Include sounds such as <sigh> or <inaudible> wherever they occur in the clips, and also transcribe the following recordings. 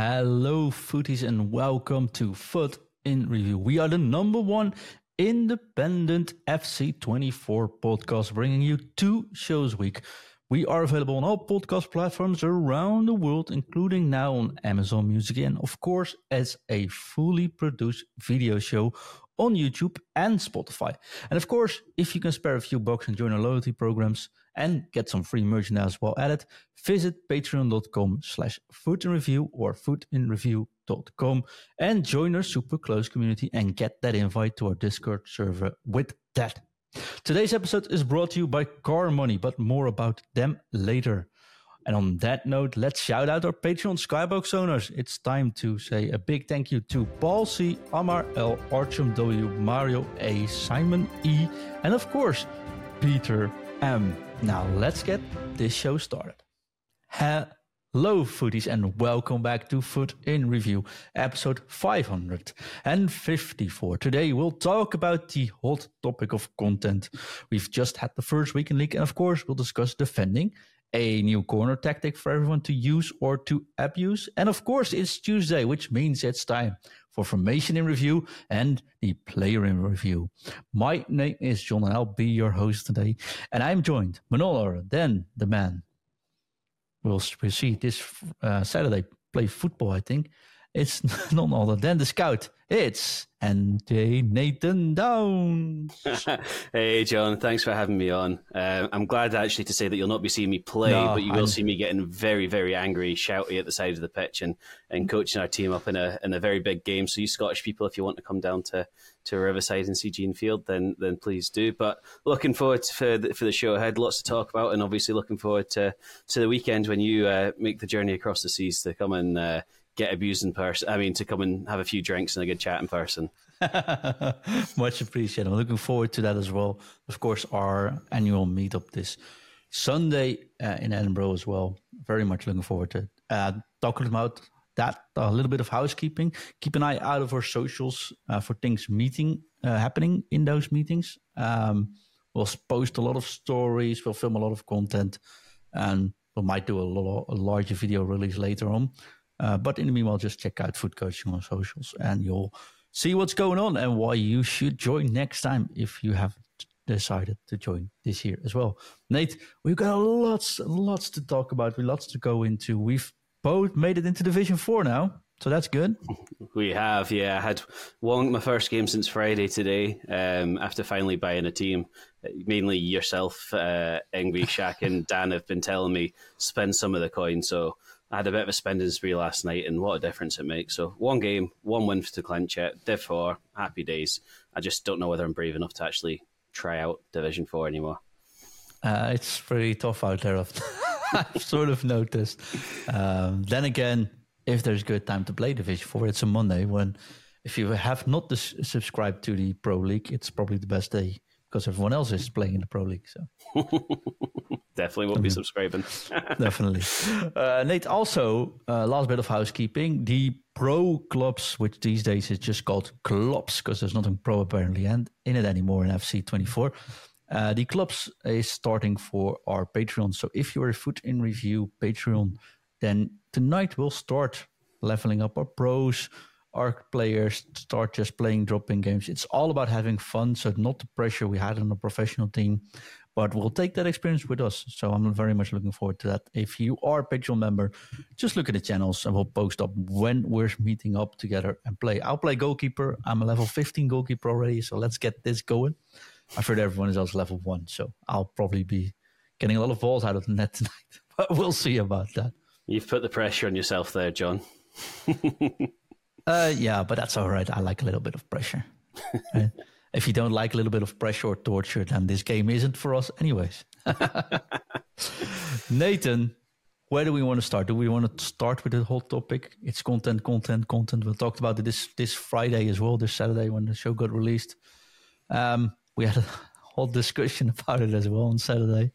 Hello, footies, and welcome to FUT in Review. We are the number one independent FC24 podcast, bringing you two shows a week. We are available on all podcast platforms around the world, including now on Amazon Music, and of course, as a fully produced video show on YouTube and Spotify. And of course, if you can spare a few bucks and join our loyalty programs and get some free merchandise while at it, visit patreon.com slash futinreview or futinreview.com and join our super close community and get that invite to our Discord server with that. Today's episode is brought to you by CarMoney, but more about them later. And on that note, let's shout out our Patreon Skybox owners. It's time to say a big thank you to Paul C, Amar L, Archum W, Mario A, Simon E, and of course, Peter Ehm, M. Now let's get this show started. Hello, footies, and welcome back to FUT in Review, episode 554. Today we'll talk about the hot topic of content. We've just had the first weekend league, and of course, we'll discuss defending a new corner tactic for everyone to use or to abuse. And of course, it's Tuesday, which means it's time for formation in review and the player in review. My name is John, and I'll be your host today. And I'm joined, Manolo, then the man. We'll, see this uh, Saturday play football, I think. It's <laughs> none other than the scout. It's Ante Nathan Downs. <laughs> hey, John. Thanks for having me on. Uh, I'm glad actually to say that you'll not be seeing me play, no, but you will I'm... see me getting very, very angry, shouty at the side of the pitch, and, and coaching our team up in a in a very big game. So, you Scottish people, if you want to come down to, to Riverside and see Gene Field, then then please do. But looking forward to, for the, for the show ahead, lots to talk about, and obviously looking forward to to the weekend when you uh, make the journey across the seas to come and. Uh, get abused in person. I mean, to come and have a few drinks and a good chat in person. <laughs> Much appreciated. I'm looking forward to that as well. Of course, our annual meetup this Sunday uh, in Edinburgh as well. Very much looking forward to uh, talking about that. A little bit of housekeeping. Keep an eye out of our socials uh, for things meeting uh, happening in those meetings. Um, we'll post a lot of stories. We'll film a lot of content, and we might do a, lot, a larger video release later on. Uh, but in the meanwhile, just check out FUT Coaching on socials and you'll see what's going on and why you should join next time if you haven't decided to join this year as well. Nate, we've got lots and lots to talk about. We lots to go into. We've both made it into Division Four now. So that's good. We have, yeah. I had won my first game since Friday today. Um, after finally buying a team, mainly yourself, uh, Ingvi, Shaq, and Dan have been telling me spend some of the coin. So I had a bit of a spending spree last night, and what a difference it makes. So one game, one win to clinch it. Div four, happy days. I just don't know whether I'm brave enough to actually try out Division four anymore. Uh, it's pretty tough out there. I've <laughs> sort of noticed. Um, then again, if there's a good time to play Division four, it's a Monday. When if you have not dis- subscribed to the Pro League, it's probably the best day because everyone else is playing in the Pro League. So. <laughs> Definitely won't be mm-hmm. subscribing. <laughs> Definitely. Uh, Nate, also, uh, last bit of housekeeping. The pro clubs, which these days is just called clubs because there's nothing pro apparently and in it anymore in FC24. Uh, the clubs is starting for our Patreon. So if you're a FUT in Review Patreon, then tonight we'll start leveling up our pros, our players, start just playing dropping games. It's all about having fun. So not the pressure we had on a professional team but we'll take that experience with us. So I'm very much looking forward to that. If you are a Patreon member, just look at the channels and we'll post up when we're meeting up together and play. I'll play goalkeeper. I'm a level 15 goalkeeper already, so let's get this going. I've heard everyone is also level one, so I'll probably be getting a lot of balls out of the net <laughs> tonight. But we'll see about that. You've put the pressure on yourself there, John. <laughs> uh, yeah, but that's all right. I like a little bit of pressure. <laughs> If you don't like a little bit of pressure or torture, then this game isn't for us, anyways. <laughs> Nathan, where do we want to start? Do we want to start with the whole topic? It's content, content, content. We talked about it this this Friday as well, this Saturday when the show got released. Um, we had a <laughs> whole discussion <laughs> about it as well on Saturday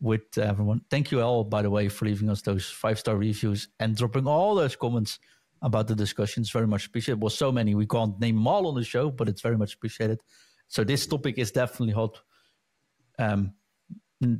with everyone. Thank you all, by the way, for leaving us those five star reviews and dropping all those comments about the discussions. Very much appreciated. Well, so many we can't name them all on the show, but it's very much appreciated. So this topic is definitely hot. Um,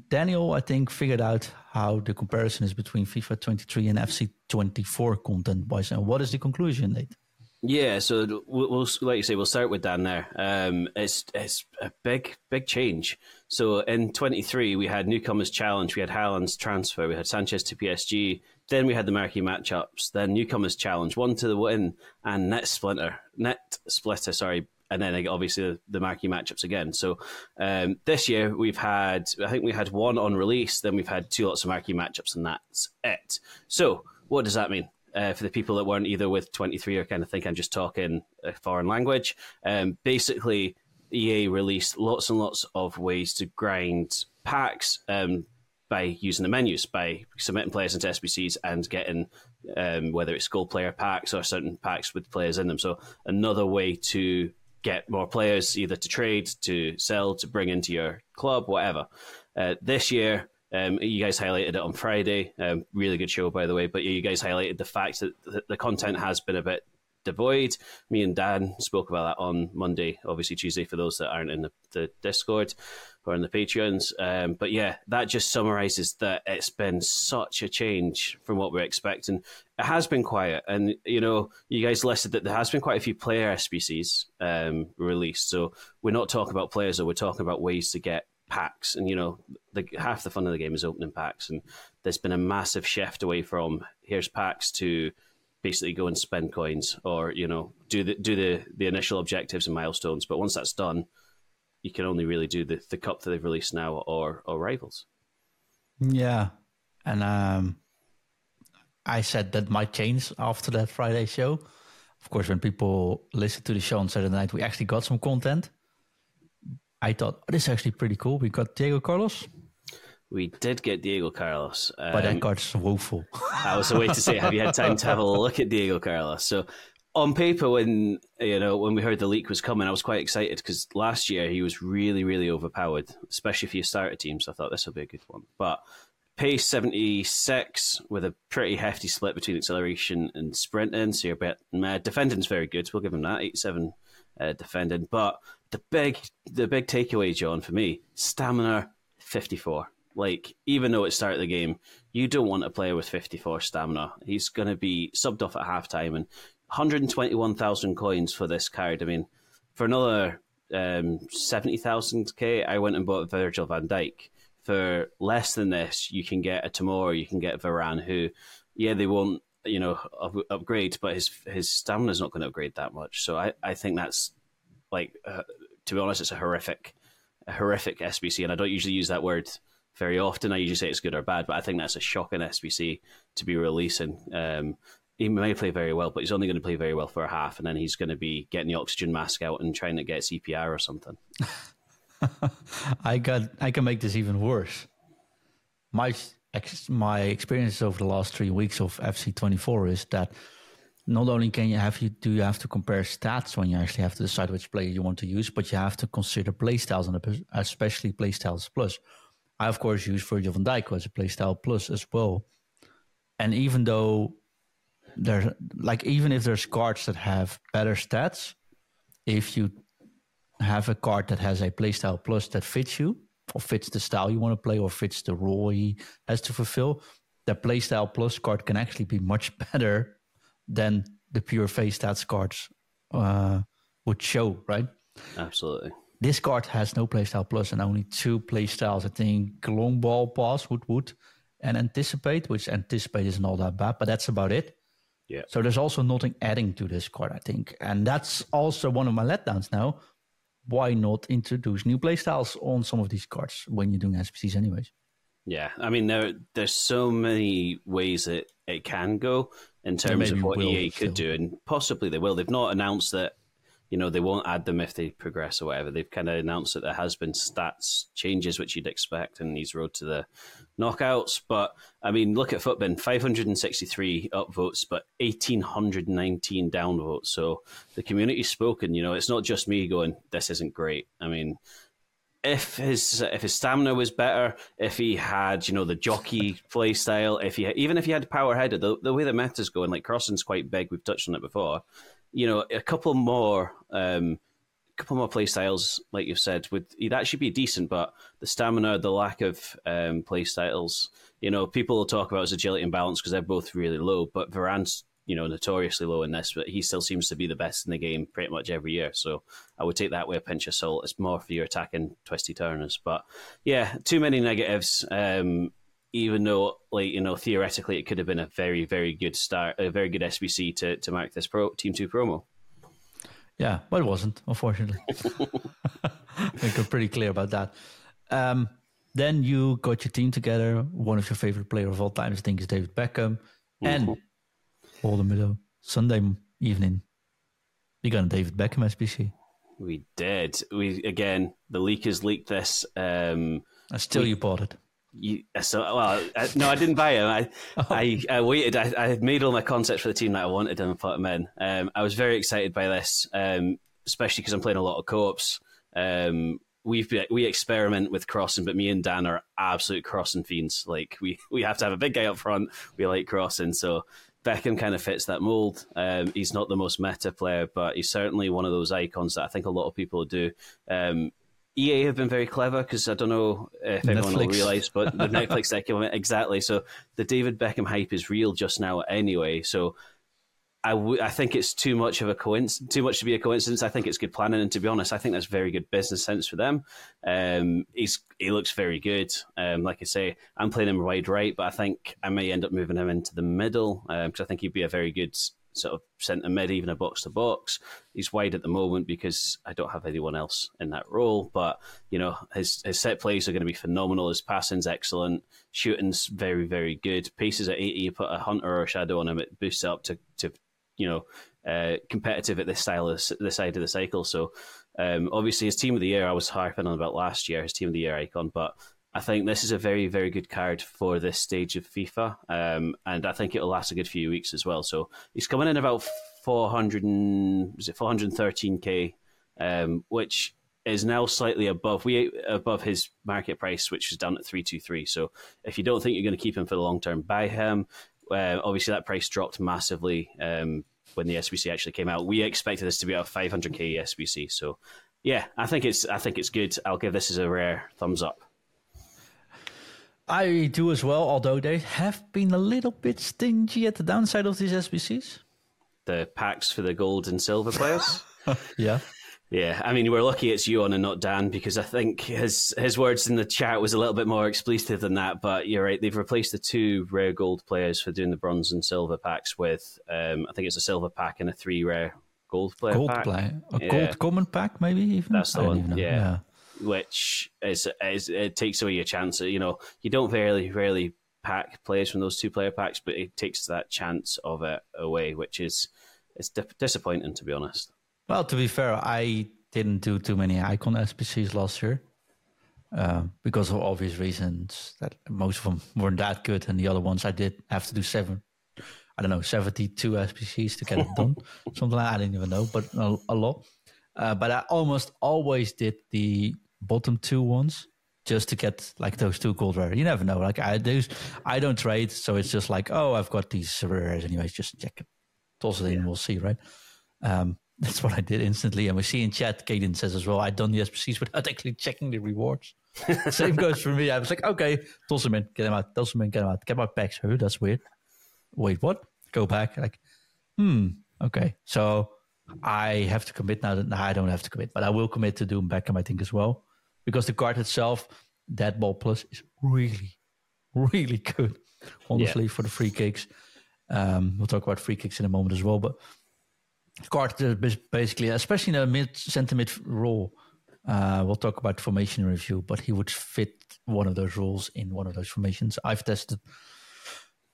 Daniel, I think, figured out how the comparison is between FIFA 23 and FC 24 content wise. And what is the conclusion, Nate? Yeah, so we'll, we'll, like you say, we'll start with Dan there. Um, it's it's a big big change. So in 23, we had newcomers challenge, we had Haaland's transfer, we had Sanchez to PSG, then we had the marquee matchups, then newcomers challenge, one to the win, and net splinter, net splitter, sorry, and then obviously the, marquee matchups again. So um, this year we've had, I think we had one on release, then we've had two lots of marquee matchups, and that's it. So what does that mean? Uh, for the people that weren't either with 23 or kind of think I'm just talking a foreign language, um, basically EA released lots and lots of ways to grind packs um, by using the menus, by submitting players into SBCs and getting um, whether it's gold player packs or certain packs with players in them. So another way to get more players either to trade, to sell, to bring into your club, whatever. Uh, this year, um, you guys highlighted it on Friday. Um, really good show, by the way. But you guys highlighted the fact that the content has been a bit devoid. Me and Dan spoke about that on Monday, obviously Tuesday for those that aren't in the, the Discord or in the Patreons. Um, but yeah, that just summarizes that it's been such a change from what we're expecting. It has been quiet, and you know, you guys listed that there has been quite a few player SBCs um, released. So we're not talking about players, or we're talking about ways to get packs. And you know, the, half the fun of the game is opening packs, and there's been a massive shift away from here's packs to basically go and spend coins or you know do the do the the initial objectives and milestones. But once that's done, you can only really do the the cup that they've released now or or rivals. Yeah, and um, I said that might change after that Friday show. Of course, when people listen to the show on Saturday night, we actually got some content. I thought oh, this is actually pretty cool. We got Diego Carlos. We did get Diego Carlos. Um, but that card's woeful. that was a way to say, have you had time to have a look at Diego Carlos? So on paper, when you know when we heard the leak was coming, I was quite excited because last year he was really, really overpowered, especially for your starter team. So I thought this will be a good one. But pace seventy six with a pretty hefty split between acceleration and sprinting. So your bit uh, defending's very good. So we'll give him that eight seven uh, defending. But the big the big takeaway, John, for me, stamina fifty four. Like, even though it's started the game, you don't want a player with 54 stamina. He's going to be subbed off at halftime, and 121,000 coins for this card. I mean, for another um, 70,000k, I went and bought Virgil van Dijk. For less than this, you can get a Tomori, you can get Varane, who, yeah, they won't, you know, up- upgrade, but his his stamina is not going to upgrade that much. So I, I think that's like, uh, to be honest, it's a horrific, a horrific SBC, and I don't usually use that word very often. I usually say it's good or bad, but I think that's a shocking SBC to be releasing. Um, he may play very well, but he's only going to play very well for a half, and then he's going to be getting the oxygen mask out and trying to get CPR or something. <laughs> I got. I can make this even worse. My my experience over the last three weeks of FC twenty four is that not only can you have you do you have to compare stats when you actually have to decide which player you want to use, but you have to consider playstyles and especially playstyles plus. I of course use Virgil van Dijk as a playstyle plus as well. And even though there's like even if there's cards that have better stats, if you have a card that has a playstyle plus that fits you or fits the style you want to play or fits the role he has to fulfill, that playstyle plus card can actually be much <laughs> better than the pure face stats cards uh, would show, right? Absolutely. This card has no playstyle plus and only two playstyles. I think long ball pass, would would, and anticipate, which anticipate isn't all that bad, but that's about it. Yeah. So there's also nothing adding to this card, I think, and that's also one of my letdowns now. Why not introduce new playstyles on some of these cards when you're doing SBCs, anyways? Yeah, I mean there there's so many ways that it can go in terms of what EA could still. do, and possibly they will. They've not announced that you know, they won't add them if they progress or whatever. They've kind of announced that there has been stats changes, which you'd expect in these road to the knockouts. But I mean, look at FUTBIN 563 upvotes, but 1,819 downvotes. So the community's spoken. You know, it's not just me going, this isn't great. I mean, if his if his stamina was better, if he had you know the jockey play style, if he even if he had power headed, the, the way the meta's going, like crossing's quite big. We've touched on it before you know, a couple more um, couple more play styles, like you've said, would he'd actually be decent, but the stamina, the lack of um, play styles, you know, people will talk about his agility and balance because they're both really low, but Varane's you know notoriously low in this, but he still seems to be the best in the game pretty much every year. So I would take that with a pinch of salt. It's more for your attacking twisty turners, but yeah, too many negatives. Um, even though, like you know, theoretically, it could have been a very, very good start, a very good SBC to to mark this pro Team Two promo. Yeah, but it wasn't, unfortunately. I think I'm pretty clear about that. Um, then you got your team together. One of your favorite players of all time, I think, is David Beckham. Mm-hmm. And all the middle Sunday evening, you got a David Beckham SBC. We did. We again, the leakers leaked this. Um, still, we, you bought it. You, so well, I, no, I didn't buy him. I, oh. <laughs> I, I, waited. I, I had made all my concepts for the team that I wanted and put them in. Um, I was very excited by this, um, especially because I'm playing a lot of co-ops. Um, we've we experiment with crossing, but me and Dan are absolute crossing fiends. Like we we have to have a big guy up front. We like crossing, so Beckham kind of fits that mold. Um, he's not the most meta player, but he's certainly one of those icons that I think a lot of people do. Um, EA have been very clever because I don't know if Netflix. everyone will realise, but the Netflix <laughs> document exactly. So the David Beckham hype is real just now anyway. So I, w- I think it's too much of a coincidence, too much to be a coincidence. I think it's good planning, and to be honest, I think that's very good business sense for them. Um, he's he looks very good. Um, like I say, I'm playing him wide right, but I think I may end up moving him into the middle because um, I think he'd be a very good sort of centre mid, even a box to box. He's wide at the moment because I don't have anyone else in that role. But you know, his his set plays are going to be phenomenal. His passing's excellent. Shooting's very very good. Paces at eighty. You put a hunter or a shadow on him, it boosts up to to you know uh, competitive at this style of this side of the cycle. So um, obviously his team of the year I was harping on about last year, his team of the year icon, but I think this is a very very good card for this stage of FIFA, um, and I think it'll last a good few weeks as well. So he's coming in about four hundred and was it four hundred thirteen k, um, which is now slightly above we above his market price, which is down at three two three. So if you don't think you're going to keep him for the long term, buy him. Uh, obviously, that price dropped massively um, when the SBC actually came out. We expected this to be a 500k SBC, so yeah, I think it's I think it's good. I'll give this as a rare thumbs up. I do as well, although they have been a little bit stingy at the downside of these SBCs. The packs for the gold and silver players. <laughs> yeah. Yeah, I mean, we're lucky it's you on and not Dan because I think his his words in the chat was a little bit more expletive than that. But you're right; they've replaced the two rare gold players for doing the bronze and silver packs with, um, I think it's a silver pack and a three rare gold player. Gold pack. play, a yeah. gold common pack, maybe even. That's the one. Yeah. yeah. Which is, is it takes away your chance. You know, you don't very rarely pack players from those two player packs, but it takes that chance of it away, which is it's disappointing to be honest. Well, to be fair, I didn't do too many icon SBCs last year uh, because of obvious reasons that most of them weren't that good, and the other ones I did have to do seven. I don't know, seventy-two SBCs to get it done, <laughs> something like. I didn't even know, but a, a lot. Uh, but I almost always did the bottom two ones just to get like those two gold rare. You never know. Like I do, I don't trade, so it's just like, oh, I've got these rares anyways. Just check it, toss it in, we'll see, right? Um, <laughs> that's what I did instantly. And we see in chat, Caden says as well, I'd done the SBCs without <laughs> actually checking the rewards. <laughs> Same goes for me. I was like, okay, toss them in, get them out, toss them in, get them out, get my packs. Oh, that's weird. Wait, what? Go back. Like, hmm, okay. So I have to commit now. That, no, I don't have to commit, but I will commit to Doom Beckham, I think, as well. Because the card itself, that ball plus, is really, really good, honestly, yeah. for the free kicks. Um, we'll talk about free kicks in a moment as well, but Carter basically, especially in a mid center mid role. Uh, we'll talk about formation review, but he would fit one of those roles in one of those formations. I've tested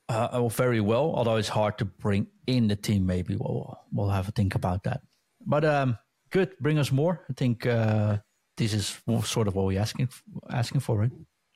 uh, very well, although it's hard to bring in the team. Maybe we'll we'll have a think about that. But um, good, bring us more. I think uh, this is sort of what we're asking asking for, right?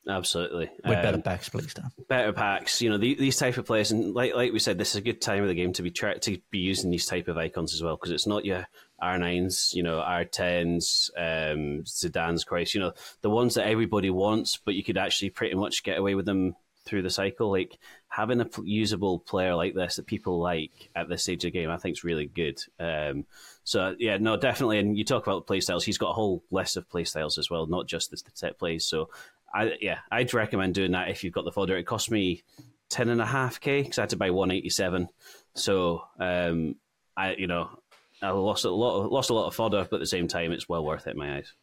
Absolutely. With um, better packs, please, Dan. Better packs. You know, the, these type of players, and like like we said, this is a good time of the game to be try, to be using these type of icons as well, because it's not your R9s, you know, R10s, um, Zidane's Christ, you know, the ones that everybody wants, but you could actually pretty much get away with them through the cycle. Like having a usable player like this that people like at this stage of the game, I think is really good. Um, so yeah, no, definitely. And you talk about playstyles. He's got a whole list of playstyles as well, not just the set plays. So I yeah, I'd recommend doing that if you've got the fodder. It cost me ten and a half k because I had to buy one eighty seven. So um, I you know I lost a lot lost a lot of fodder, but at the same time, it's well worth it in my eyes.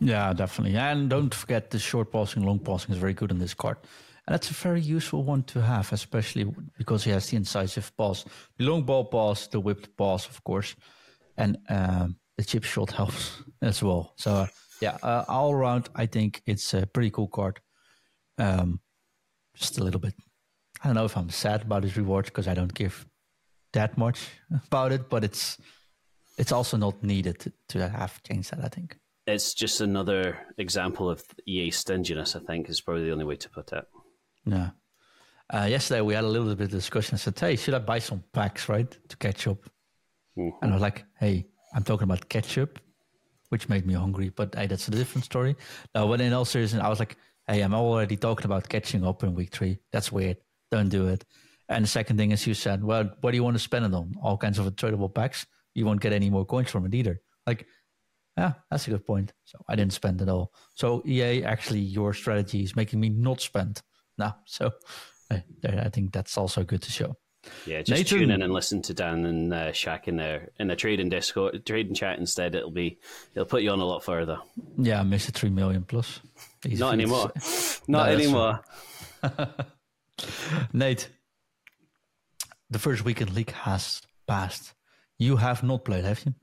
Yeah, definitely. And don't forget the short passing, long passing is very good in this card. And that's a very useful one to have, especially because he has the incisive pass, the long ball pass, the whipped pass, of course, and um, the chip shot helps <laughs> as well. So, uh, yeah, uh, all around, I think it's a pretty cool card. Um, just a little bit. I don't know if I'm sad about his reward because I don't give that much <laughs> about it, but it's it's also not needed to, to have changed that. I think it's just another example of EA stinginess. I think is probably the only way to put it. Yeah. Uh, yesterday we had a little bit of discussion. I said, "Hey, should I buy some packs, right, to catch up?" Mm-hmm. And I was like, "Hey, I'm talking about ketchup, which made me hungry, but hey, that's a different story." Now, when in all seriousness, I was like, "Hey, I'm already talking about catching up in week three. That's weird. Don't do it." And the second thing is, you said, "Well, what do you want to spend it on? All kinds of tradable packs. You won't get any more coins from it either." Like, yeah, that's a good point. So I didn't spend it all. So EA, actually, your strategy is making me not spend now. So I, I think that's also good to show. Yeah, just Nathan, tune in and listen to Dan and uh, Shaq in there in the trading Discord, trading chat instead. It'll be it'll put you on a lot further. Yeah, Mister Three Million plus. Easy Not anymore. <laughs> Not no, anymore. <laughs> Nate, the first weekend league has passed. You have not played, have you?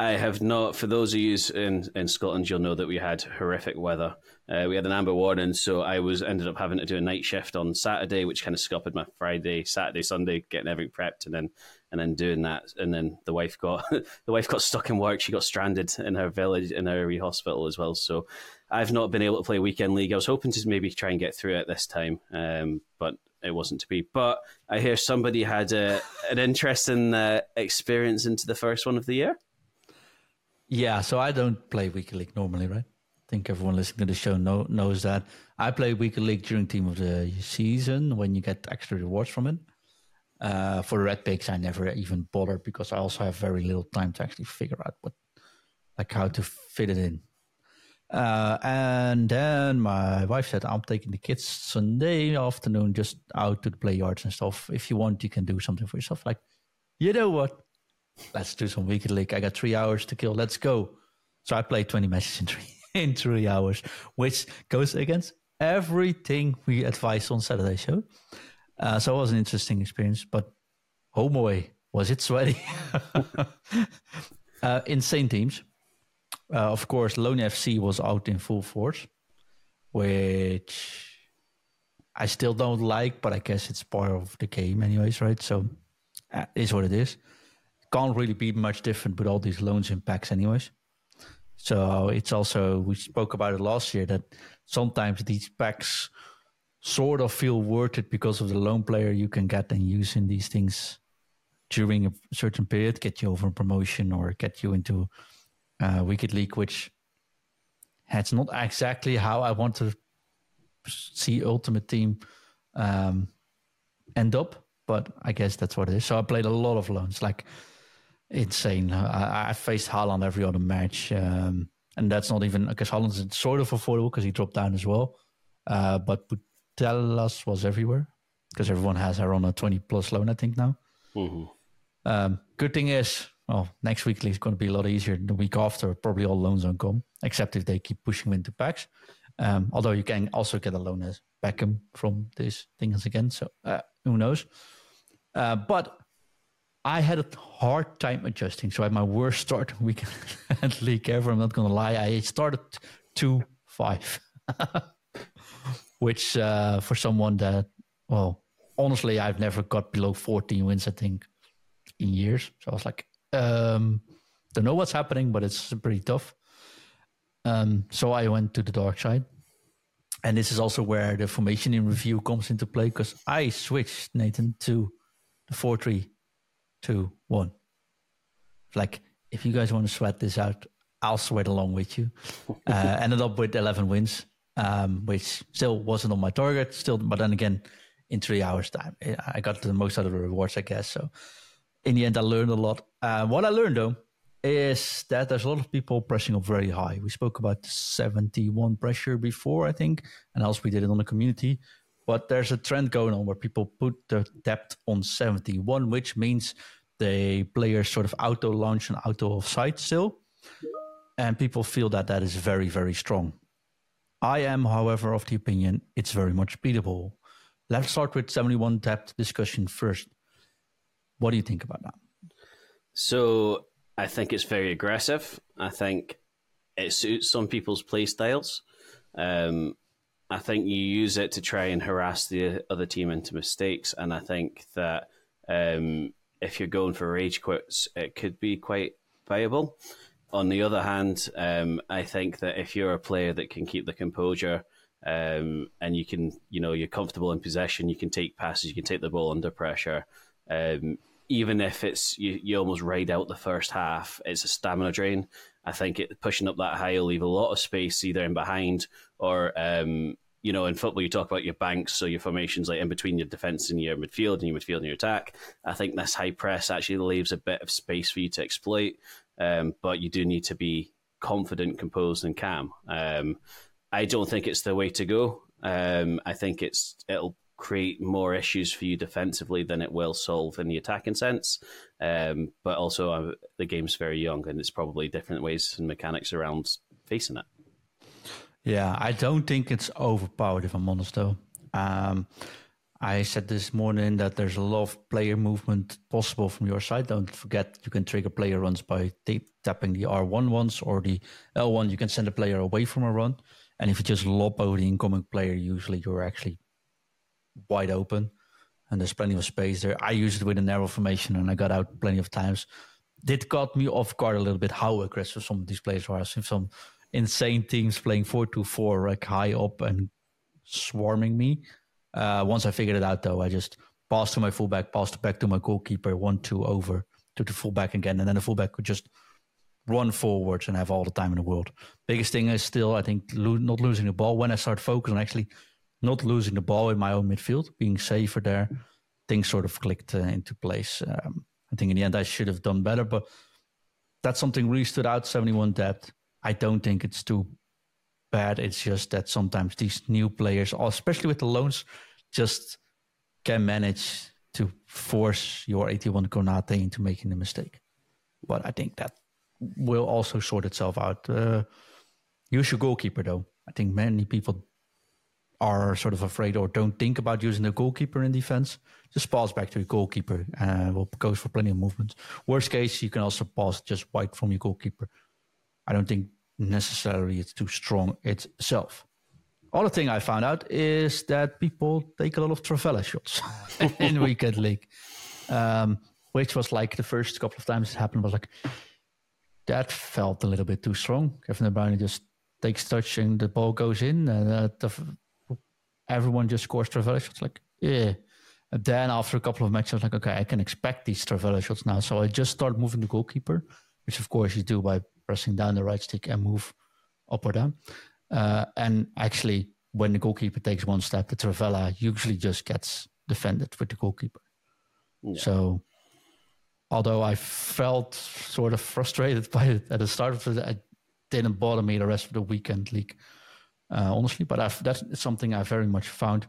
I have not. For those of you in, in Scotland, you'll know that we had horrific weather. Uh, we had an amber warning, so I was ended up having to do a night shift on Saturday, which kind of scuppered my Friday, Saturday, Sunday, getting everything prepped, and then and then doing that. And then the wife got <laughs> the wife got stuck in work. She got stranded in her village in her hospital as well. So I've not been able to play weekend league. I was hoping to maybe try and get through it this time, um, but it wasn't to be. But I hear somebody had a, an interesting uh, experience into the first one of the year. Yeah, so I don't play Weekly League normally, right? I think everyone listening to the show know, knows that. I play Weekly League during Team of the Season when you get extra rewards from it. Uh, for the red picks, I never even bother because I also have very little time to actually figure out what, like, how to fit it in. Uh, and then my wife said, I'm taking the kids Sunday afternoon just out to the play yards and stuff. If you want, you can do something for yourself. Like, you know what? Let's do some weekend league. I got three hours to kill. Let's go. So I played 20 matches in three, <laughs> in three hours, which goes against everything we advised on Saturday show. Uh, so it was an interesting experience, but oh boy, was it sweaty. <laughs> uh, insane teams. Uh, of course, Loan FC was out in full force, which I still don't like, but I guess it's part of the game, anyways, right? So uh, is what it is can't really be much different with all these loans impacts, anyways. So it's also we spoke about it last year that sometimes these packs sort of feel worth it because of the loan player you can get and use in these things during a certain period, get you over a promotion or get you into uh, Weekend League, which that's not exactly how I want to see Ultimate Team um, end up, but I guess that's what it is. So I played a lot of loans, like insane. I, I faced Haaland every other match, um, and that's not even because Haaland's sort of affordable because he dropped down as well. Uh, but Putellas was everywhere because everyone has her on a 20 plus loan, I think now. Mm-hmm. Um, good thing is, well, next week is going to be a lot easier. The week after, probably all loans don't come, except if they keep pushing into packs. Um, although you can also get a loan as Beckham from these things again, so uh, who knows? Uh, but I had a hard time adjusting. So I had my worst start weekend at league ever. I'm not going to lie. I started 2 5, <laughs> which uh, for someone that, well, honestly, I've never got below 14 wins, I think, in years. So I was like, um, don't know what's happening, but it's pretty tough. Um, so I went to the dark side. And this is also where the formation in review comes into play because I switched, Nathan, to the 4 3 two, one. Like, if you guys want to sweat this out, I'll sweat along with you. Uh, <laughs> ended up with 11 wins. um, which still wasn't on my target. Still, but then again, in three hours time, I got the most out of the rewards, I guess. So in the end, I learned a lot. Uh, what I learned though is that there's a lot of people pressing up very high. We spoke about 71 pressure before, I think, and also we did it on the community. But there's a trend going on where people put the depth on 71, which means the players sort of auto launch and auto offside still. And people feel that that is very, very strong. I am, however, of the opinion it's very much beatable. Let's start with 71 depth discussion first. What do you think about that? So I think it's very aggressive. I think it suits some people's play styles. Um, I think you use it to try and harass the other team into mistakes, and I think that um, if you're going for rage quits, it could be quite viable. On the other hand, um, I think that if you're a player that can keep the composure um, and you can, you know, you're comfortable in possession, you can take passes, you can take the ball under pressure. Um, even if it's you, you almost ride out the first half, it's a stamina drain. I think it, pushing up that high will leave a lot of space either in behind or um, you know, in football, you talk about your banks, so your formations like in between your defence and your midfield and your midfield and your attack. I think this high press actually leaves a bit of space for you to exploit, um, but you do need to be confident, composed, and calm. Um, I don't think it's the way to go. Um, I think it's it'll create more issues for you defensively than it will solve in the attacking sense. Um, but also, uh, the game's very young, and it's probably different ways and mechanics around facing it. Yeah, I don't think it's overpowered, if I'm honest, though. Um, I said this morning that there's a lot of player movement possible from your side. Don't forget you can trigger player runs by t- tapping the R1 once or the L1. You can send a player away from a run. And if you just lob over the incoming player, usually you're actually wide open and there's plenty of space there. I used it with a narrow formation and I got out plenty of times. Did caught me off guard a little bit how aggressive some of these players are. I've seen some insane teams playing 4 to 4 like high up and swarming me. Uh, once I figured it out though, I just passed to my fullback, passed back to my goalkeeper, one two over to the fullback again, and then the fullback could just run forwards and have all the time in the world. Biggest thing is still, I think, lo- not losing the ball. When I start focusing on actually not losing the ball in my own midfield, being safer there, things sort of clicked uh, into place. Um, I think in the end I should have done better, but that's something really stood out. Seventy-one depth. I don't think it's too bad. It's just that sometimes these new players, especially with the loans, just can manage to force your 81 Konate into making a mistake. But I think that will also sort itself out. Uh, use your goalkeeper, though. I think many people are sort of afraid or don't think about using the goalkeeper in defense. Just pass back to your goalkeeper. Uh, will goes for plenty of movement. Worst case, you can also pass just wide from your goalkeeper. I don't think necessarily it's too strong itself. Other thing I found out is that people take a lot of trivela shots <laughs> in weekend league, um, which was like the first couple of times it happened was like that felt a little bit too strong. Kevin De Bruyne just takes touch and the ball goes in, and uh, the, everyone just scores trivela shots. Like yeah. And then after a couple of matches, I was like, okay, I can expect these trivela shots now. So I just start moving the goalkeeper, which of course you do by pressing down the right stick and move up or down. Uh, and actually, when the goalkeeper takes one step, the trivela usually just gets defended with the goalkeeper. Yeah. So, although I felt sort of frustrated <laughs> by it at the start of it, it didn't bother me the rest of the weekend league, uh, honestly. But I've, that's something I very much found.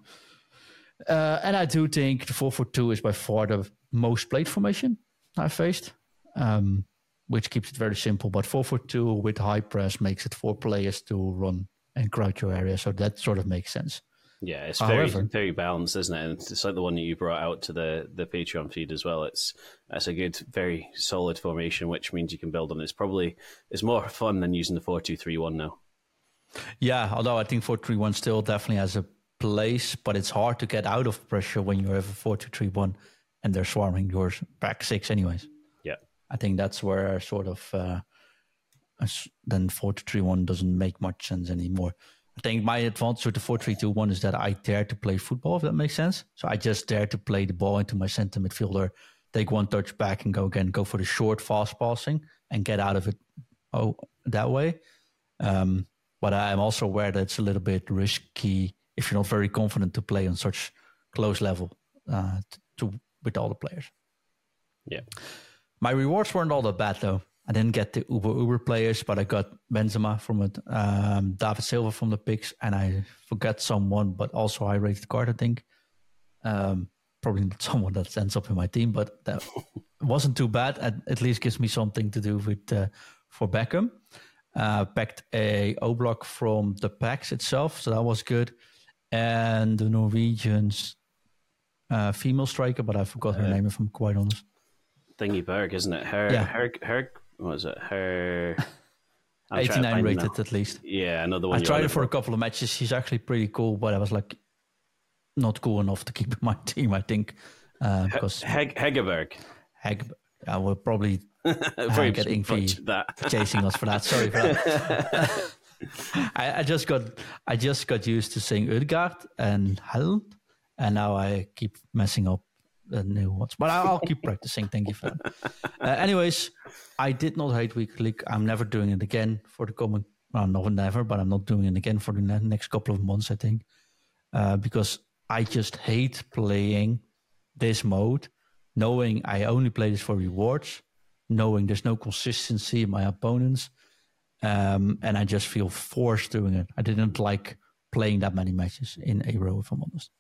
Uh, and I do think the 4 4 2 is by far the most played formation I faced. Um, which keeps it very simple. But 4 for 2 with high press makes it four players to run and crouch your area. So that sort of makes sense. Yeah, it's very However, very balanced, isn't it? And it's like the one that you brought out to the the Patreon feed as well. It's that's a good, very solid formation, which means you can build on. It. It's probably it's more fun than using the four two three one now. Yeah, although I think four three one still definitely has a place, but it's hard to get out of pressure when you have a four two three one and they're swarming your back six anyways. I think that's where sort of uh, then four two three one doesn't make much sense anymore. I think my advantage with the four three two one is that I dare to play football, if that makes sense. So I just dare to play the ball into my center midfielder, take one touch back and go again, go for the short, fast passing and get out of it. Oh, that way. Um, but I'm also aware that it's a little bit risky if you're not very confident to play on such close level uh, to with all the players. Yeah, my rewards weren't all that bad though. I didn't get the Uber Uber players, but I got Benzema from it, um, David Silva from the picks, and I forgot someone, but also I rated card, I think. Um, probably not <laughs> someone that ends up in my team, but that <laughs> wasn't too bad. At, at least gives me something to do with uh, for Beckham. Uh, packed a Oblak from the packs itself, so that was good. And the Norwegians uh, female striker, but I forgot her name if I'm quite honest. Thingy Berg, isn't it? Her, yeah. her, her, what was it? Her. 89 rated at least. Yeah, another one. I tried it for a couple of matches. She's actually pretty cool, but I was like, not cool enough to keep <laughs> my team. I think uh, because Heg- Hegerberg. Heg- I will probably <laughs> Very get Ingvi <laughs> chasing us for that. Sorry for that. I, I, just got I just got used to saying Udgard and Hell, and now I keep messing up the new ones. But I'll, keep practicing. Thank you for that. Uh, anyways, I did not hate Week League. I'm never doing it again for the coming. Well, not never, but I'm not doing it again for the next couple of months. I think uh, because I just hate playing this mode, knowing I only play this for rewards, knowing there's no consistency in my opponents, um, and I just feel forced doing it. I didn't like playing that many matches in a row, if I'm honest.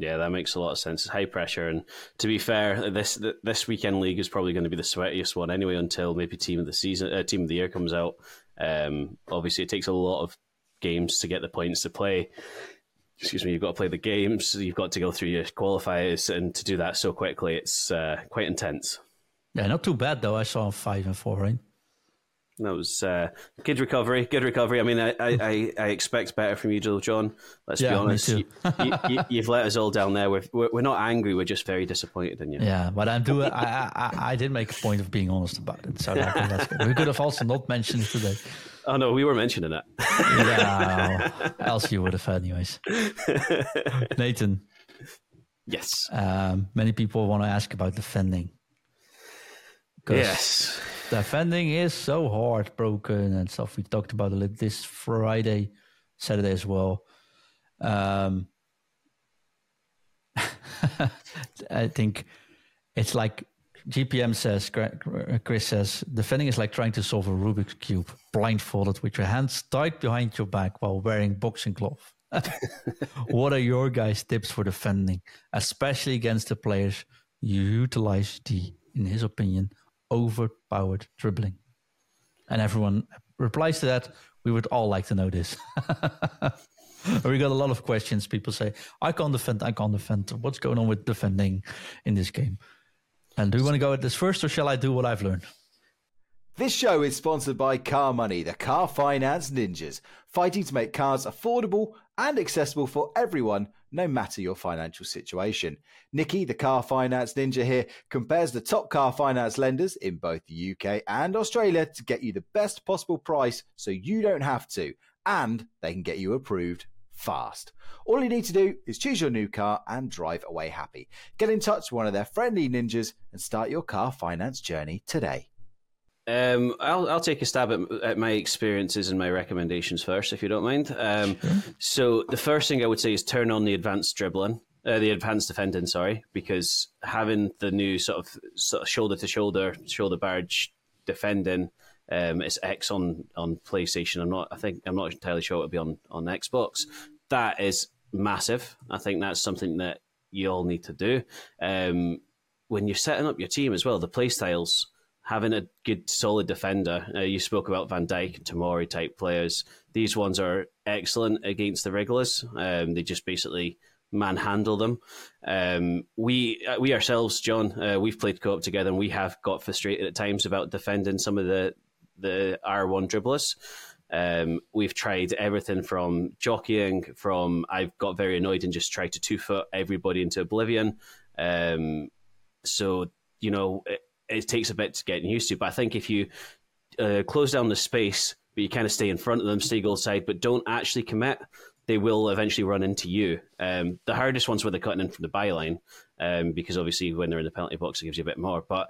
Yeah, that makes a lot of sense. It's high pressure, and to be fair, this this weekend league is probably going to be the sweatiest one anyway. Until maybe team of the season, uh, team of the year comes out. Um, obviously, it takes a lot of games to get the points to play excuse me, you've got to play the games, you've got to go through your qualifiers, and to do that so quickly, it's uh, quite intense. Yeah, not too bad though. I saw five and four, right? That was uh, good recovery. Good recovery. I mean, I, I, I expect better from you, John. Let's yeah, be honest. you, have you, let us all down there. We're, we're not angry. We're just very disappointed in you. Yeah, but I'm doing. I, I I did make a point of being honest about it. So. We could have also not mentioned it today. Oh no, we were mentioning it. yeah, else you would have, heard, anyways. <laughs> Nathan. Yes. Um, many people want to ask about defending. Yes. Defending is so heartbroken and stuff. We talked about it this Friday, Saturday as well. Um, <laughs> I think it's like GPM says, Chris says, defending is like trying to solve a Rubik's Cube blindfolded with your hands tied behind your back while wearing boxing gloves. <laughs> what are your guys' tips for defending, especially against the players you utilize the, in his opinion, overpowered dribbling? And everyone replies to that. We would all like to know this. <laughs> we got a lot of questions. People say, I can't defend, I can't defend. What's going on with defending in this game? And do you want to go at this first, or shall I do what I've learned? This show is sponsored by CarMoney, the car finance ninjas, fighting to make cars affordable and accessible for everyone, no matter your financial situation. Nikki, the car finance ninja here, compares the top car finance lenders in both the UK and Australia to get you the best possible price so you don't have to, and they can get you approved fast. All you need to do is choose your new car and drive away happy. Get in touch with one of their friendly ninjas and start your car finance journey today. Um, I'll I'll take a stab at, at, my experiences and my recommendations first, if you don't mind. Um, so the first thing I would say is turn on the advanced dribbling, uh, the advanced defending. Sorry, because having the new sort of, sort of shoulder to shoulder, shoulder barge defending, um, it's X on on PlayStation. I'm not. I think I'm not entirely sure it'll be on on Xbox. That is massive. I think that's something that you all need to do. Um, when you're setting up your team as well, the playstyles having a good solid defender. Uh, you spoke about Van Dijk and Tomori type players. These ones are excellent against the regulars. Um, they just basically manhandle them. Um, we uh, we ourselves, John, uh, we've played co-op together, and we have got frustrated at times about defending some of the the R one dribblers. Um, we've tried everything from jockeying, from I've got very annoyed and just tried to two foot everybody into oblivion. Um, so you know, it, takes a bit to get used to. But I think if you uh, close down the space, but you kind of stay in front of them, stay goal side, but don't actually commit, they will eventually run into you. Um, the hardest ones where they're cutting in from the byline, um, because obviously when they're in the penalty box, it gives you a bit more. But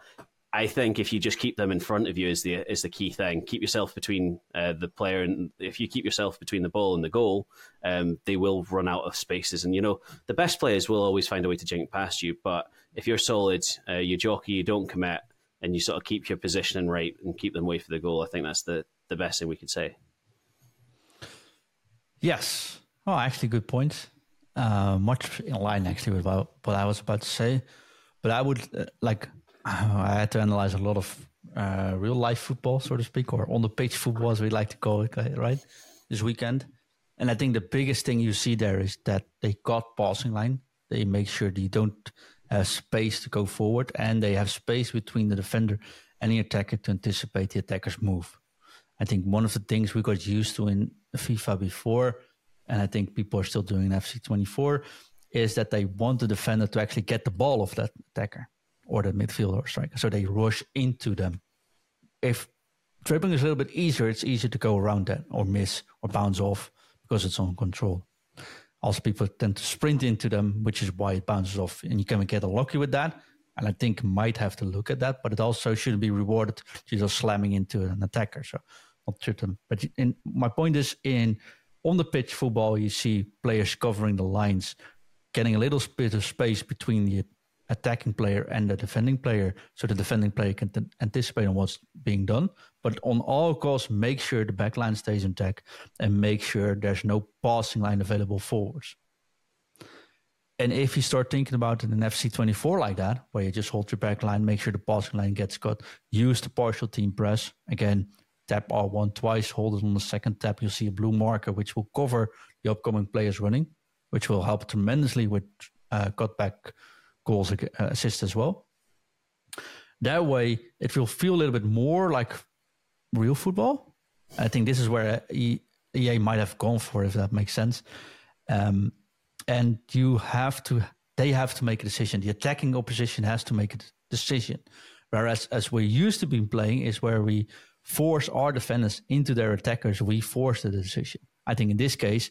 I think if you just keep them in front of you is the is the key thing. Keep yourself between uh, the player, and if you keep yourself between the ball and the goal, um, they will run out of spaces. And you know the best players will always find a way to jink past you. But if you're solid, uh, you jockey, you don't commit, and you sort of keep your positioning right and keep them away for the goal, I think that's the the best thing we could say. Yes. Oh, actually, good point. Uh, much in line actually with what I was about to say, but I would uh, like <sighs> I had to analyze a lot of uh, real life football, so to speak, or on the pitch football, as we like to call it, right? This weekend. And I think the biggest thing you see there is that they got passing line. They make sure they don't have space to go forward and they have space between the defender and the attacker to anticipate the attacker's move. I think one of the things we got used to in FIFA before, and I think people are still doing in FC24, is that they want the defender to actually get the ball off that attacker or the midfielder or striker. So they rush into them. If dribbling is a little bit easier, it's easier to go around that or miss or bounce off because it's on control. Also, people tend to sprint into them, which is why it bounces off, and you can get unlucky with that. And I think might have to look at that, but it also shouldn't be rewarded just slamming into an attacker. So not to them. But in, my point is, in on the pitch football, you see players covering the lines, getting a little bit of space between the attacking player and the defending player so the defending player can t- anticipate on what's being done but on all costs make sure the back line stays intact and make sure there's no passing line available forwards and if you start thinking about in FC24 like that, where you just hold your back line, make sure the passing line gets cut, use the partial team press. Again, tap R1 twice, hold it on the second tap. You'll see a blue marker, which will cover the upcoming players running, which will help tremendously with uh, cutback goals uh, assist as well. That way, it will feel a little bit more like real football. I think this is where EA might have gone for, if that makes sense. Um, and you have to, they have to make a decision. The attacking opposition has to make a decision. Whereas, as we used to be playing, is where we force our defenders into their attackers. We force the decision. I think in this case,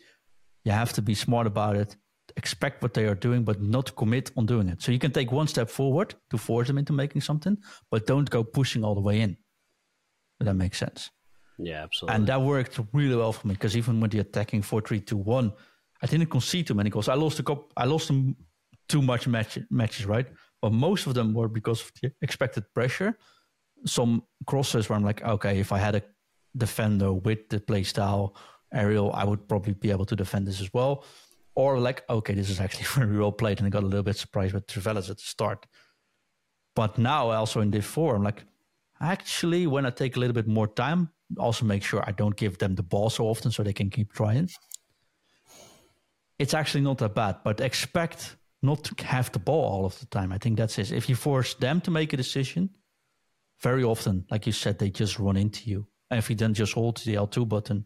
you have to be smart about it expect what they are doing, but not commit on doing it. So you can take one step forward to force them into making something, but don't go pushing all the way in. If that makes sense. Yeah, absolutely. And that worked really well for me because even with the attacking four three two one, I didn't concede too many goals. I lost a couple. I lost them too much match, matches, right? But most of them were because of the expected pressure. Some crosses where I'm like, okay, if I had a defender with the play style aerial, I would probably be able to defend this as well or like, okay, this is actually <laughs> very well played, and I got a little bit surprised with Trivelas at the start. But now, also in Div 4, I'm like, actually, when I take a little bit more time, also make sure I don't give them the ball so often so they can keep trying. It's actually not that bad, but expect not to have the ball all of the time. I think that's it. If you force them to make a decision, very often, like you said, they just run into you. And if you then just hold the L2 button,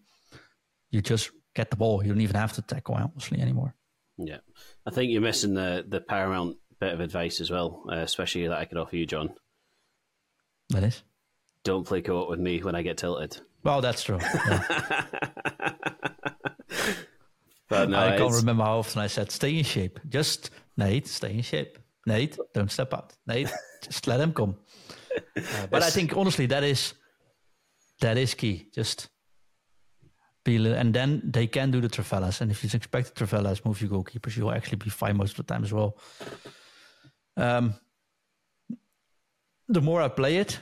you just get the ball. You don't even have to tackle honestly anymore. Yeah, I think you're missing the the paramount bit of advice as well, uh, especially that I could offer you, John. That is. Don't play co-op with me when I get tilted. Well, that's true. <laughs> Yeah. but no, I can't remember how often I said, "Stay in shape." Just Nate, stay in shape. Nate, don't step out. Nate, just let him come. <laughs> Uh, but I think honestly, that is that is key. Just and then they can do the Trivelas. And if you expect the Trivelas move your goalkeepers, you'll actually be fine most of the time as well. Um, the more I play it,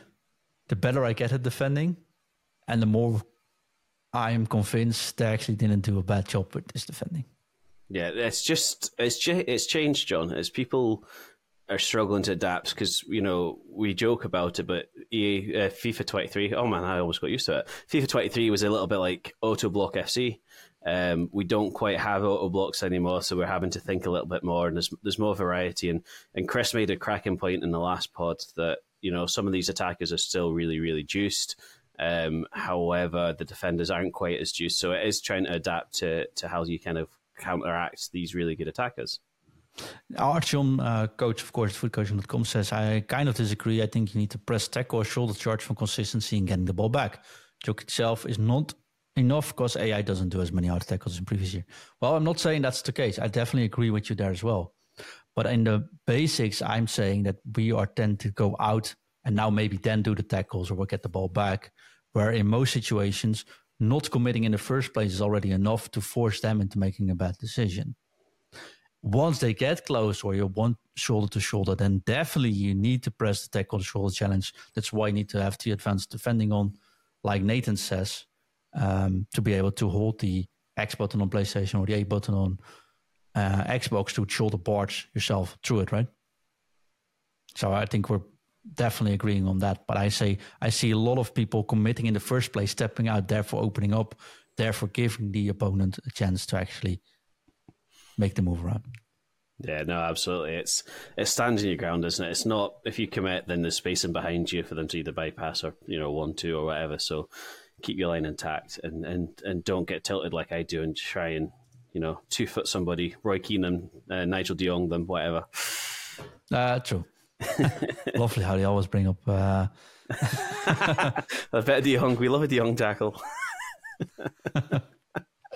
the better I get at defending, and the more I am convinced they actually didn't do a bad job with this defending. Yeah, it's just it's it's changed, John. As people are struggling to adapt because you know we joke about it, but EA uh, FIFA 23. Oh man, I almost got used to it. FIFA 23 was a little bit like Auto Block FC. Um, we don't quite have auto blocks anymore, so we're having to think a little bit more, and there's there's more variety. And and Chris made a cracking point in the last pod that you know some of these attackers are still really really juiced. Um, however, the defenders aren't quite as juiced, so it is trying to adapt to to how you kind of counteract these really good attackers. Artyom, uh, coach, of course, futcoaching.com says, I kind of disagree. I think you need to press tackle or shoulder charge for consistency in getting the ball back. Joke itself is not enough because AI doesn't do as many hard tackles in previous year. Well, I'm not saying that's the case. I definitely agree with you there as well. But in the basics, I'm saying that we are tend to go out and now maybe then do the tackles or we'll get the ball back. Where in most situations, not committing in the first place is already enough to force them into making a bad decision. Once they get close or you're one shoulder to shoulder, then definitely you need to press the tackle shoulder challenge. That's why you need to have the advanced defending on, like Nathan says, um, to be able to hold the X button on PlayStation or the A button on uh, Xbox to shoulder barge yourself through it, right? So I think we're definitely agreeing on that. But I say I see a lot of people committing in the first place, stepping out, therefore opening up, therefore giving the opponent a chance to actually make the move around. Yeah, no, absolutely. It's it stands in your ground, isn't it? It's not if you commit, then there's spacing behind you for them to either bypass or you know one two or whatever. So keep your line intact and and and don't get tilted like I do and try and you know two foot somebody, Roy Keane uh, Nigel De Jong them, whatever. Uh, true. <laughs> Lovely how they always bring up. Uh... <laughs> I bet De Jong. We love a De Jong tackle.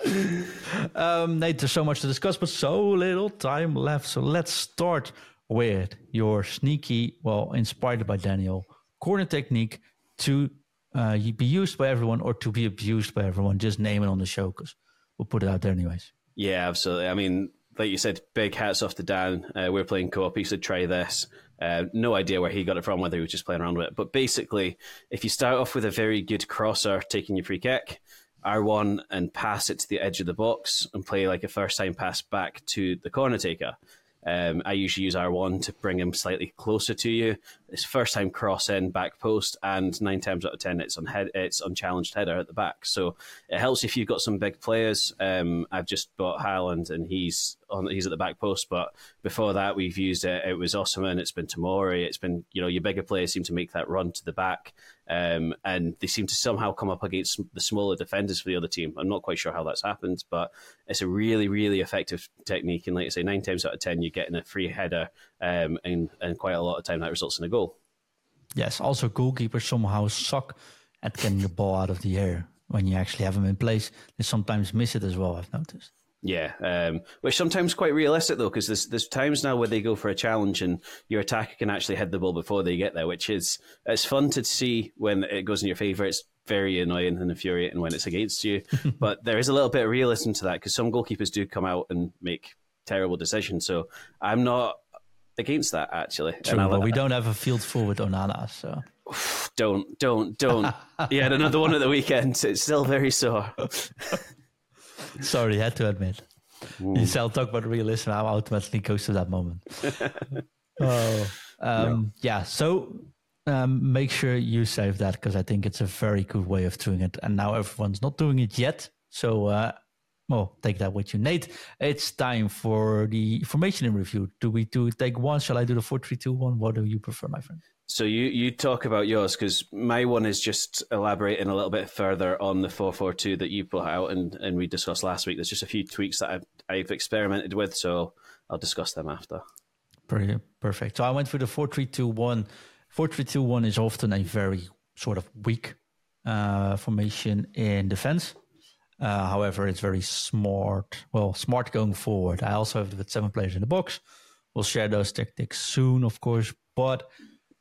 <laughs> um, Nate, there's so much to discuss, but so little time left. So let's start with your sneaky, well, inspired by Daniel, corner technique to uh, be used by everyone or to be abused by everyone. Just name it on the show because we'll put it out there anyways. Yeah, absolutely. I mean, like you said, big hats off to Dan. Uh, we're playing co-op. He said try this. Uh, no idea where he got it from, whether he was just playing around with it. But basically, if you start off with a very good crosser taking your free kick, R1 and pass it to the edge of the box and play like a first time pass back to the corner taker. Um, I usually use R1 to bring him slightly closer to you. It's first time cross in back post, and nine times out of ten, it's on head, it's unchallenged header at the back. So it helps if you've got some big players. Um, I've just bought Haaland, and he's on he's at the back post. But before that, we've used it. It was Osimhen. It's been Tomori. It's been you know your bigger players seem to make that run to the back. Um, and they seem to somehow come up against the smaller defenders for the other team. I'm not quite sure how that's happened, but it's a really, really effective technique. And like I say, nine times out of ten, you're getting a free header, um, and, and quite a lot of time that results in a goal. Yes, also goalkeepers somehow suck at getting the ball out of the air when you actually have them in place. They sometimes miss it as well, I've noticed. Yeah, um, which sometimes quite realistic though, because there's there's times now where they go for a challenge and your attacker can actually head the ball before they get there, which is it's fun to see when it goes in your favour. It's very annoying and infuriating when it's against you, <laughs> but there is a little bit of realism to that because some goalkeepers do come out and make terrible decisions. So I'm not against that actually. True, but we don't have a field forward Onana, so <sighs> don't don't don't. yeah, another one at the weekend. It's still very sore. <laughs> Sorry, I had to admit. Ooh. You shall talk about realism. I'm automatically goes to that moment. <laughs> oh, um, yeah. So um, make sure you save that because I think it's a very good way of doing it. And now everyone's not doing it yet. So, uh, well, take that with you, Nate. It's time for the formation in review. Do we do take one? Shall I do the four three two one? What do you prefer, my friend? So you you talk about yours because my one is just elaborating a little bit further on the four four two that you put out and, and we discussed last week. There's just a few tweaks that I've, I've experimented with, so I'll discuss them after. Pretty perfect. So I went for the four three two one. Four three two one is often a very sort of weak uh, formation in defense. Uh, however, it's very smart. Well, smart going forward. I also have it with seven players in the box. We'll share those tactics soon, of course, but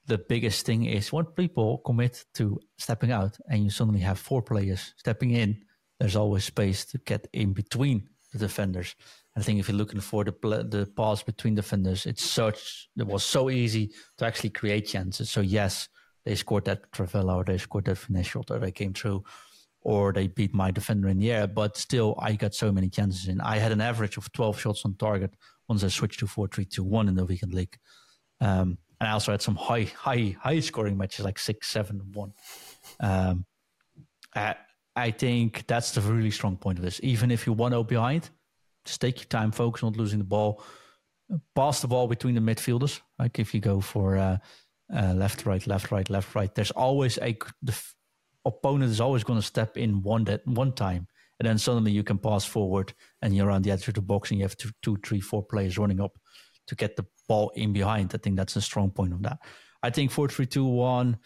the biggest thing is when people commit to stepping out and you suddenly have four players stepping in, there's always space to get in between the defenders. I think if you're looking for the the pass between defenders, it's such it was so easy to actually create chances. So yes, they scored that Trivela or they scored that finesse shot or they came through or they beat my defender in the air. But still, I got so many chances in. I had an average of 12 shots on target once I switched to 4 3 2 1 in the weekend league. Um, and I also had some high, high, high scoring matches like six, seven, one. Um, I, I think that's the really strong point of this. Even if you're 1 0 behind, just take your time, focus on losing the ball, pass the ball between the midfielders. Like if you go for uh, uh, left, right, left, right, left, right, there's always a the opponent is always going to step in one that one time, and then suddenly you can pass forward and you're on the edge of the box and you have two, two, three, four players running up to get the ball in behind. I think that's a strong point of that. I think four three two one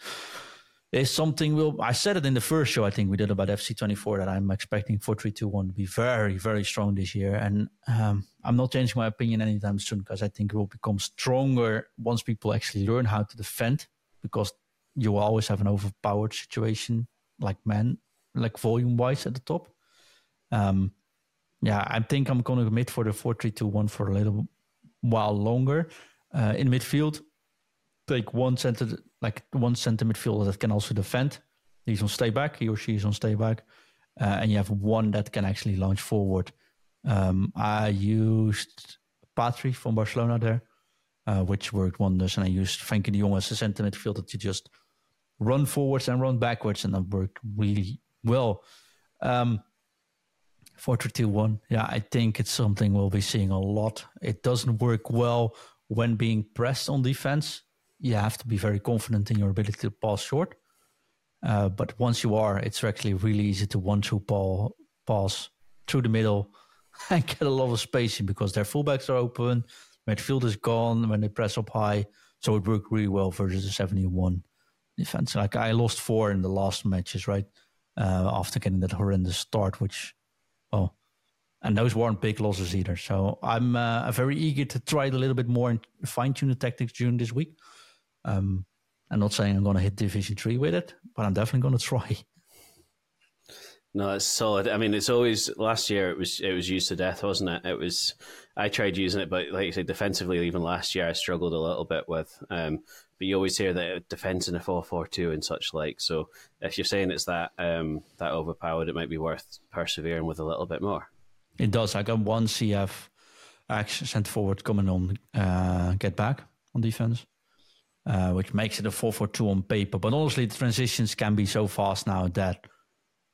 is something we'll I said it in the first show I think we did about FC twenty four that I'm expecting four three two one to be very, very strong this year. And um, I'm not changing my opinion anytime soon because I think it will become stronger once people actually learn how to defend because you will always have an overpowered situation, like man, like volume wise at the top. Um, yeah, I think I'm going to commit for the four three two one for a little while longer. Uh, in midfield, take one center, like one center midfielder that can also defend. He's on stay back. He or she is on stay back, uh, and you have one that can actually launch forward. Um, I used Pedri from Barcelona there, uh, which worked wonders, and I used Frenkie de Jong as a center midfielder to just run forwards and run backwards, and that worked really well. Um, 4 2 1. Yeah, I think it's something we'll be seeing a lot. It doesn't work well when being pressed on defense. You have to be very confident in your ability to pass short. Uh, but once you are, it's actually really easy to one two ball pass through the middle <laughs> and get a lot of spacing because their fullbacks are open, midfield is gone when they press up high. So it worked really well versus the 71 defense. Like I lost four in the last matches, right? Uh, after getting that horrendous start, which well, and those weren't big losses either. So I'm uh, very eager to try it a little bit more and fine tune the tactics during this week. Um, I'm not saying I'm going to hit Division Three with it, but I'm definitely going to try. No, it's solid. I mean, it's always last year. It was it was used to death, wasn't it? It was. I tried using it, but like you said, defensively, even last year, I struggled a little bit with. Um, but you always hear that defense in a four four two and such like. So if you're saying it's that um, that overpowered, it might be worth persevering with a little bit more. It does. I got one CF action sent forward coming on uh, get back on defense. Uh, which makes it a 4 4 2 on paper. But honestly, the transitions can be so fast now that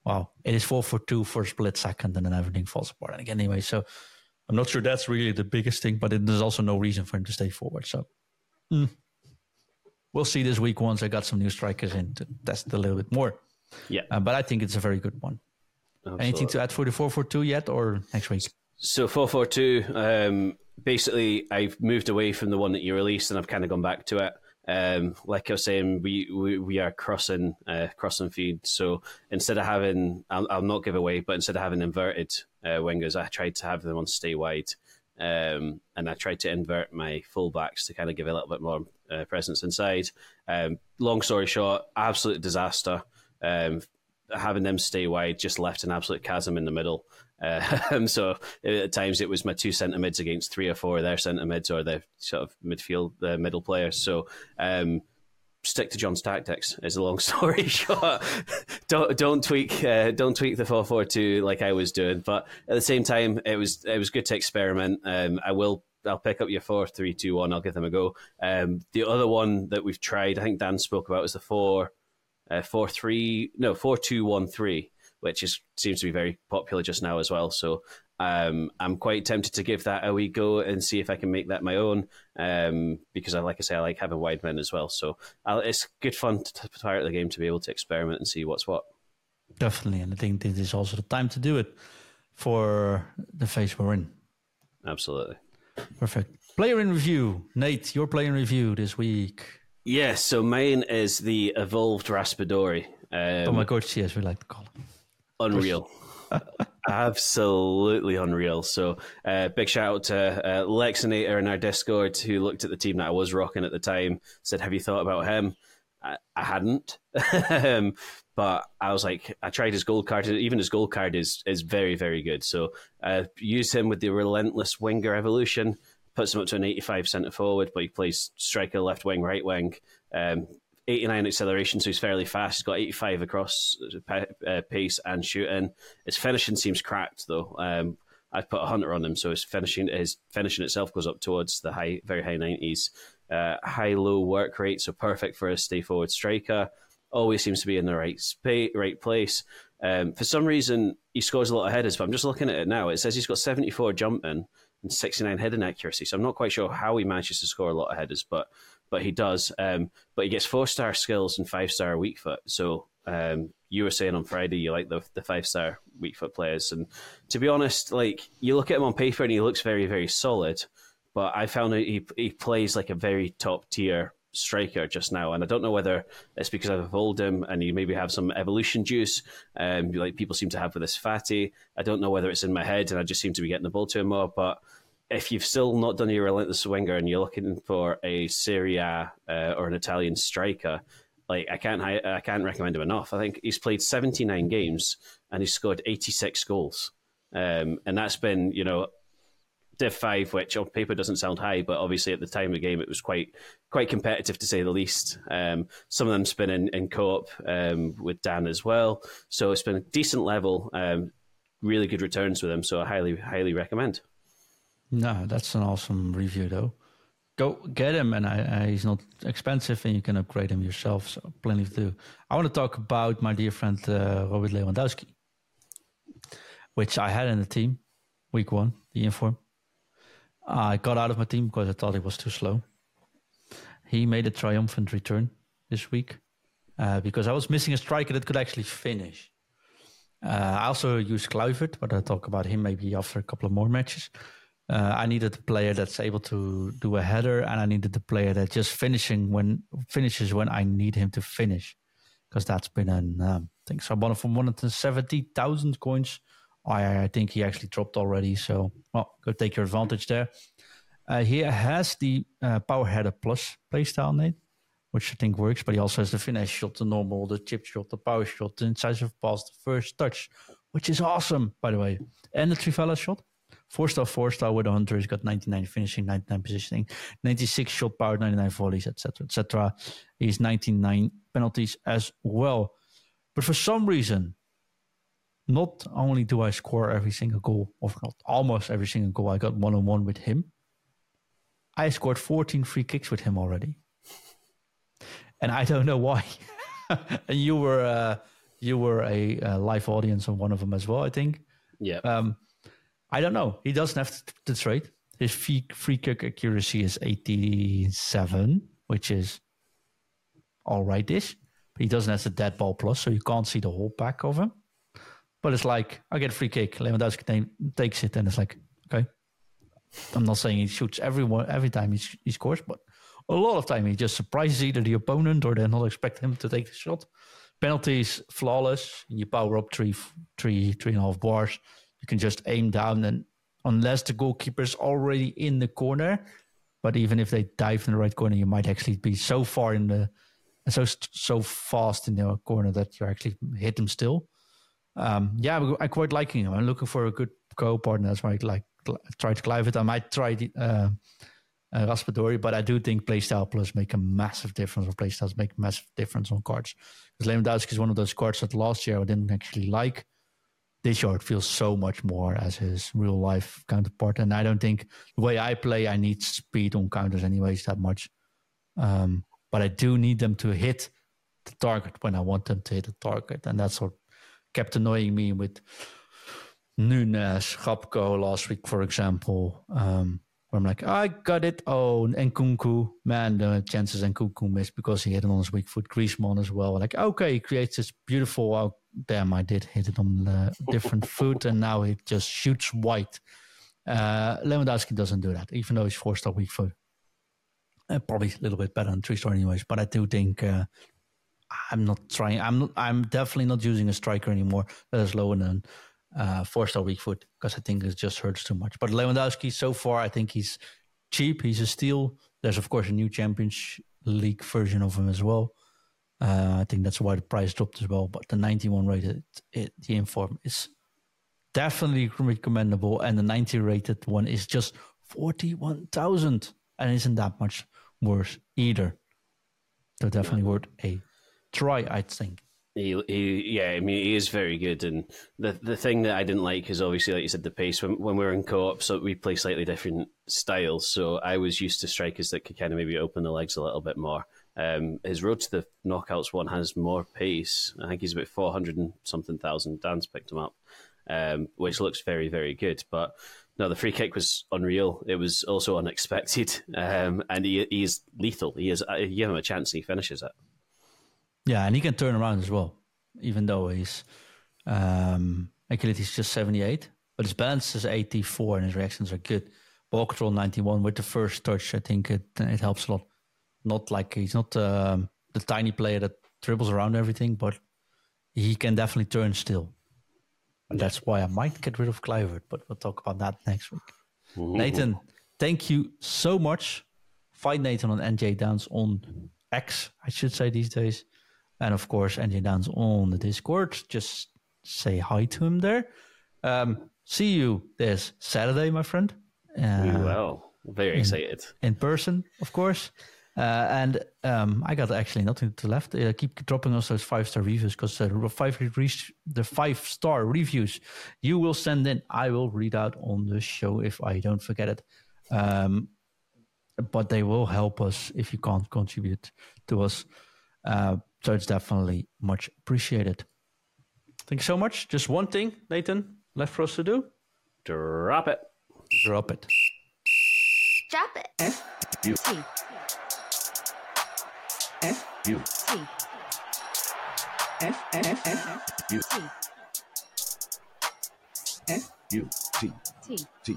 wow, it is four for two for a split second, and then everything falls apart. And again, anyway, so I'm not sure that's really the biggest thing, but it, there's also no reason for him to stay forward. So mm. we'll see this week once I got some new strikers in to test a little bit more. Yeah, uh, but I think it's a very good one. Absolutely. Anything to add for the four four two yet, or next week? So four four two. Um, basically, I've moved away from the one that you released, and I've kind of gone back to it. Um, like I was saying, we, we, we are crossing uh, crossing feed. So instead of having, I'll, I'll, not give away, but instead of having inverted uh, wingers, I tried to have them on stay wide, um, and I tried to invert my fullbacks to kind of give a little bit more uh, presence inside. Um, long story short, absolute disaster. Um, having them stay wide just left an absolute chasm in the middle. <laughs> Uh, so at times it was my two centre mids against three or four of their centre mids or the sort of midfield, the middle players. So um, stick to John's tactics. Is a long <laughs> story short. don't don't tweak uh, don't tweak the four four two like I was doing. But at the same time, it was it was good to experiment. Um, I will. I'll pick up your four three two one. I'll give them a go. Um, the other one that we've tried, I think Dan spoke about, is the four uh, four three no four two one three which is seems to be very popular just now as well. So um, I'm quite tempted to give that a wee go and see if I can make that my own. Um, because I like I say, I like having wide men as well. So I'll, it's good fun to fire at the game to be able to experiment and see what's what. Definitely, and I think this is also the time to do it for the phase we're in. Absolutely. Perfect. Player in review, Nate. Your player in review this week. Yes, so mine is the evolved Raspadori. Um, oh my god, yes, we like to call it unreal. Absolutely unreal. So, uh, big shout out to uh, Lexinator in our Discord who looked at the team that I was rocking at the time. Said, "Have you thought about him?" I, I hadn't, <laughs> um, but I was like, I tried his gold card. Even his gold card is is very very good. So, uh, use him with the relentless winger evolution. Puts him up to an 85 centre forward, but he plays striker, left wing, right wing. Um, 89 acceleration, so he's fairly fast. He's got 85 across uh, pace and shooting. His finishing seems cracked though. Um, I've put a hunter on him, so his finishing his finishing itself goes up towards the high, very high 90s. Uh, high low work rate, so perfect for a stay forward striker. Always seems to be in the right space, right place. Um, for some reason, he scores a lot of headers, but I'm just looking at it now. It says he's got 74 jumping and 69 heading accuracy, so I'm not quite sure how he manages to score a lot of headers, but but he does. Um, but he gets four star skills and five star weak foot. So um, you were saying on Friday you like the the five star weak foot players, and to be honest, like you look at him on paper and he looks very very solid. But I found he he plays like a very top tier striker just now, and I don't know whether it's because I've evolved him and you maybe have some evolution juice, um, like people seem to have with this fatty. I don't know whether it's in my head and I just seem to be getting the ball to him more, but if you've still not done your relentless winger and you're looking for a Serie A uh, or an Italian striker, like I can't I can't recommend him enough. I think he's played 79 games and he's scored 86 goals, um, and that's been you know Div five, which on paper doesn't sound high, but obviously at the time of the game it was quite quite competitive to say the least. Um, some of them's been in, in co-op um, with Dan as well, so it's been a decent level. Um, really good returns with him, so I highly highly recommend. No, that's an awesome review though. Go get him, and I, I, he's not expensive, and you can upgrade him yourself. So plenty to do. I want to talk about my dear friend uh, Robert Lewandowski, which I had in the team week one, the inform. I got out of my team because I thought he was too slow. He made a triumphant return this week uh, because I was missing a striker that could actually finish. Uh, I also used Kluivert, but I'll talk about him maybe after a couple of more matches. Uh, I needed a player that's able to do a header, and I needed a player that just finishing when finishes when I need him to finish, because that's been an um, I so. One from one hundred seventy thousand coins I, I think he actually dropped already. So, well, go take your advantage there. Uh, he has the uh, Power Header Plus playstyle, Nate, which I think works, but he also has the finesse shot, the normal, the chip shot, the power shot, the incisive pass, the first touch, which is awesome, by the way. And the Trivela shot. Four star, four star with a hunter. He's got 99 finishing, 99 positioning, 96 shot power, 99 volleys, etc. etc. He's 99 penalties as well. But for some reason, not only do I score every single goal, or not almost every single goal, I got one on one with him. I scored 14 free kicks with him already. And I don't know why. <laughs> and you were uh, you were a, a, live audience on one of them as well, I think. Yeah. Um, I don't know. He doesn't have to, trade. His free, free kick accuracy is 87, which is all right ish. But he doesn't have the dead ball plus, so you can't see the whole pack of him. But it's like I get a free kick, Lewandowski takes it, and it's like okay. I'm not saying he shoots everyone every time he, he scores, but a lot of time he just surprises either the opponent or they're not expect him to take the shot. Penalties flawless. You power up three, three, three and a half bars. You can just aim down, and unless the goalkeeper is already in the corner, but even if they dive in the right corner, you might actually be so far in the so so fast in the corner that you actually hit them still um, yeah, I'm quite liking him. I'm looking for a good co-partner. That's why I like Kluivert. I might try the, uh, uh, Raspadori, but I do think playstyle plus make a massive difference, or playstyles make massive difference on cards. Because Lewandowski is one of those cards that last year I didn't actually like. This year feels so much more as his real life counterpart, and I don't think the way I play, I need speed on counters anyways that much. Um, but I do need them to hit the target when I want them to hit the target, and that's what kept annoying me with Nunes, Gakpo last week, for example. Um, where I'm like, I got it. Oh, and Nkunku, man, the chances Nkunku missed because he hit it on his weak foot. Griezmann as well. Like, okay, he creates this beautiful. Damn, I did hit it on the different <laughs> foot, and now it just shoots white. Uh, Lewandowski doesn't do that, even though he's four star weak foot. Uh, probably a little bit better than three star, anyways. But I do think uh, I'm not trying. I'm not, I'm definitely not using a striker anymore that is lower than uh, four star weak foot because I think it just hurts too much. But Lewandowski, so far, I think he's cheap. He's a steal. There's of course a new Champions League version of him as well. Uh, I think that's why the price dropped as well. But the 91 rated, it, the inform is definitely recommendable, and the 90 rated one is just 41,000, and isn't that much worse either. So definitely worth a try, I think. He, he, yeah, I mean, he is very good. And the the thing that I didn't like is obviously, like you said, the pace. When, when we are in co op, so we play slightly different styles. So I was used to strikers that could kind of maybe open the legs a little bit more. Um, his road to the knockouts one has more pace. I think he's about 400 and something thousand. Dan's picked him up, um, which looks very, very good. But no, the free kick was unreal. It was also unexpected. <laughs> Um, and he, he is lethal. He is, you give him a chance he finishes it. Yeah, and he can turn around as well, even though he's um, he's just 78, but his balance is 84 and his reactions are good. Ball control 91 with the first touch, I think it it helps a lot. Not like he's not um, the tiny player that dribbles around everything, but he can definitely turn still. And that's why I might get rid of Kluivert, but we'll talk about that next week. Ooh. Nathan, thank you so much. Find Nathan on NJ Downs on X, I should say these days. and of course NJ Downs on the Discord. Just say hi to him there. Um, see you this Saturday, my friend. Uh, well, very excited in person, of course. Uh, and um, I got actually nothing to left. Uh, keep dropping us those five star reviews because uh, five re- the five star reviews you will send in, I will read out on the show if I don't forget it. Um, but they will help us if you can't contribute to us. Uh, so it's definitely much appreciated. Thank you so much. Just one thing, Nathan, left for us to do. Drop it. Drop it. Drop it. F U T. F U T. F F F U T. F U T. T. T.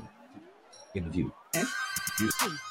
Interview. F U T.